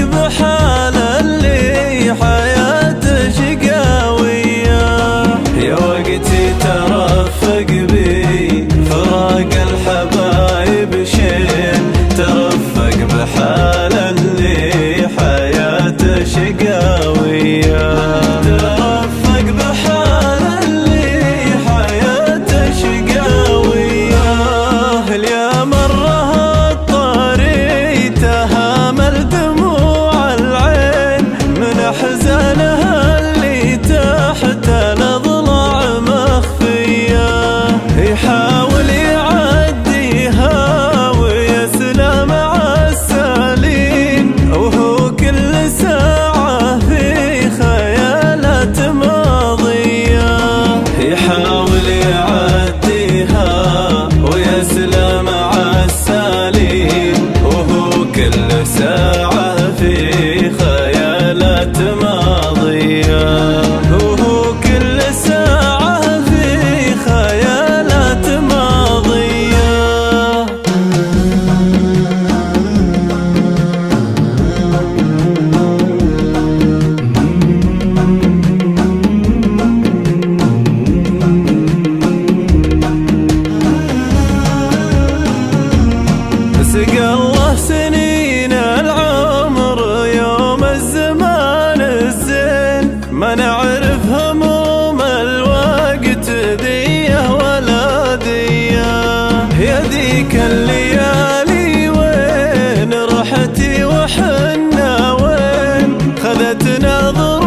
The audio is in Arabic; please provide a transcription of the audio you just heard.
بحال اللي حياته شقاوية. يا وقتي ترفق بي فراق الحبايب شين. ترفق بحال اللي حياته شقاوية. ساعة. ما نعرف هموم الوقت دية ولا دية. يا الليالي وين رحتي وحنا وين؟ خذتنا ظروف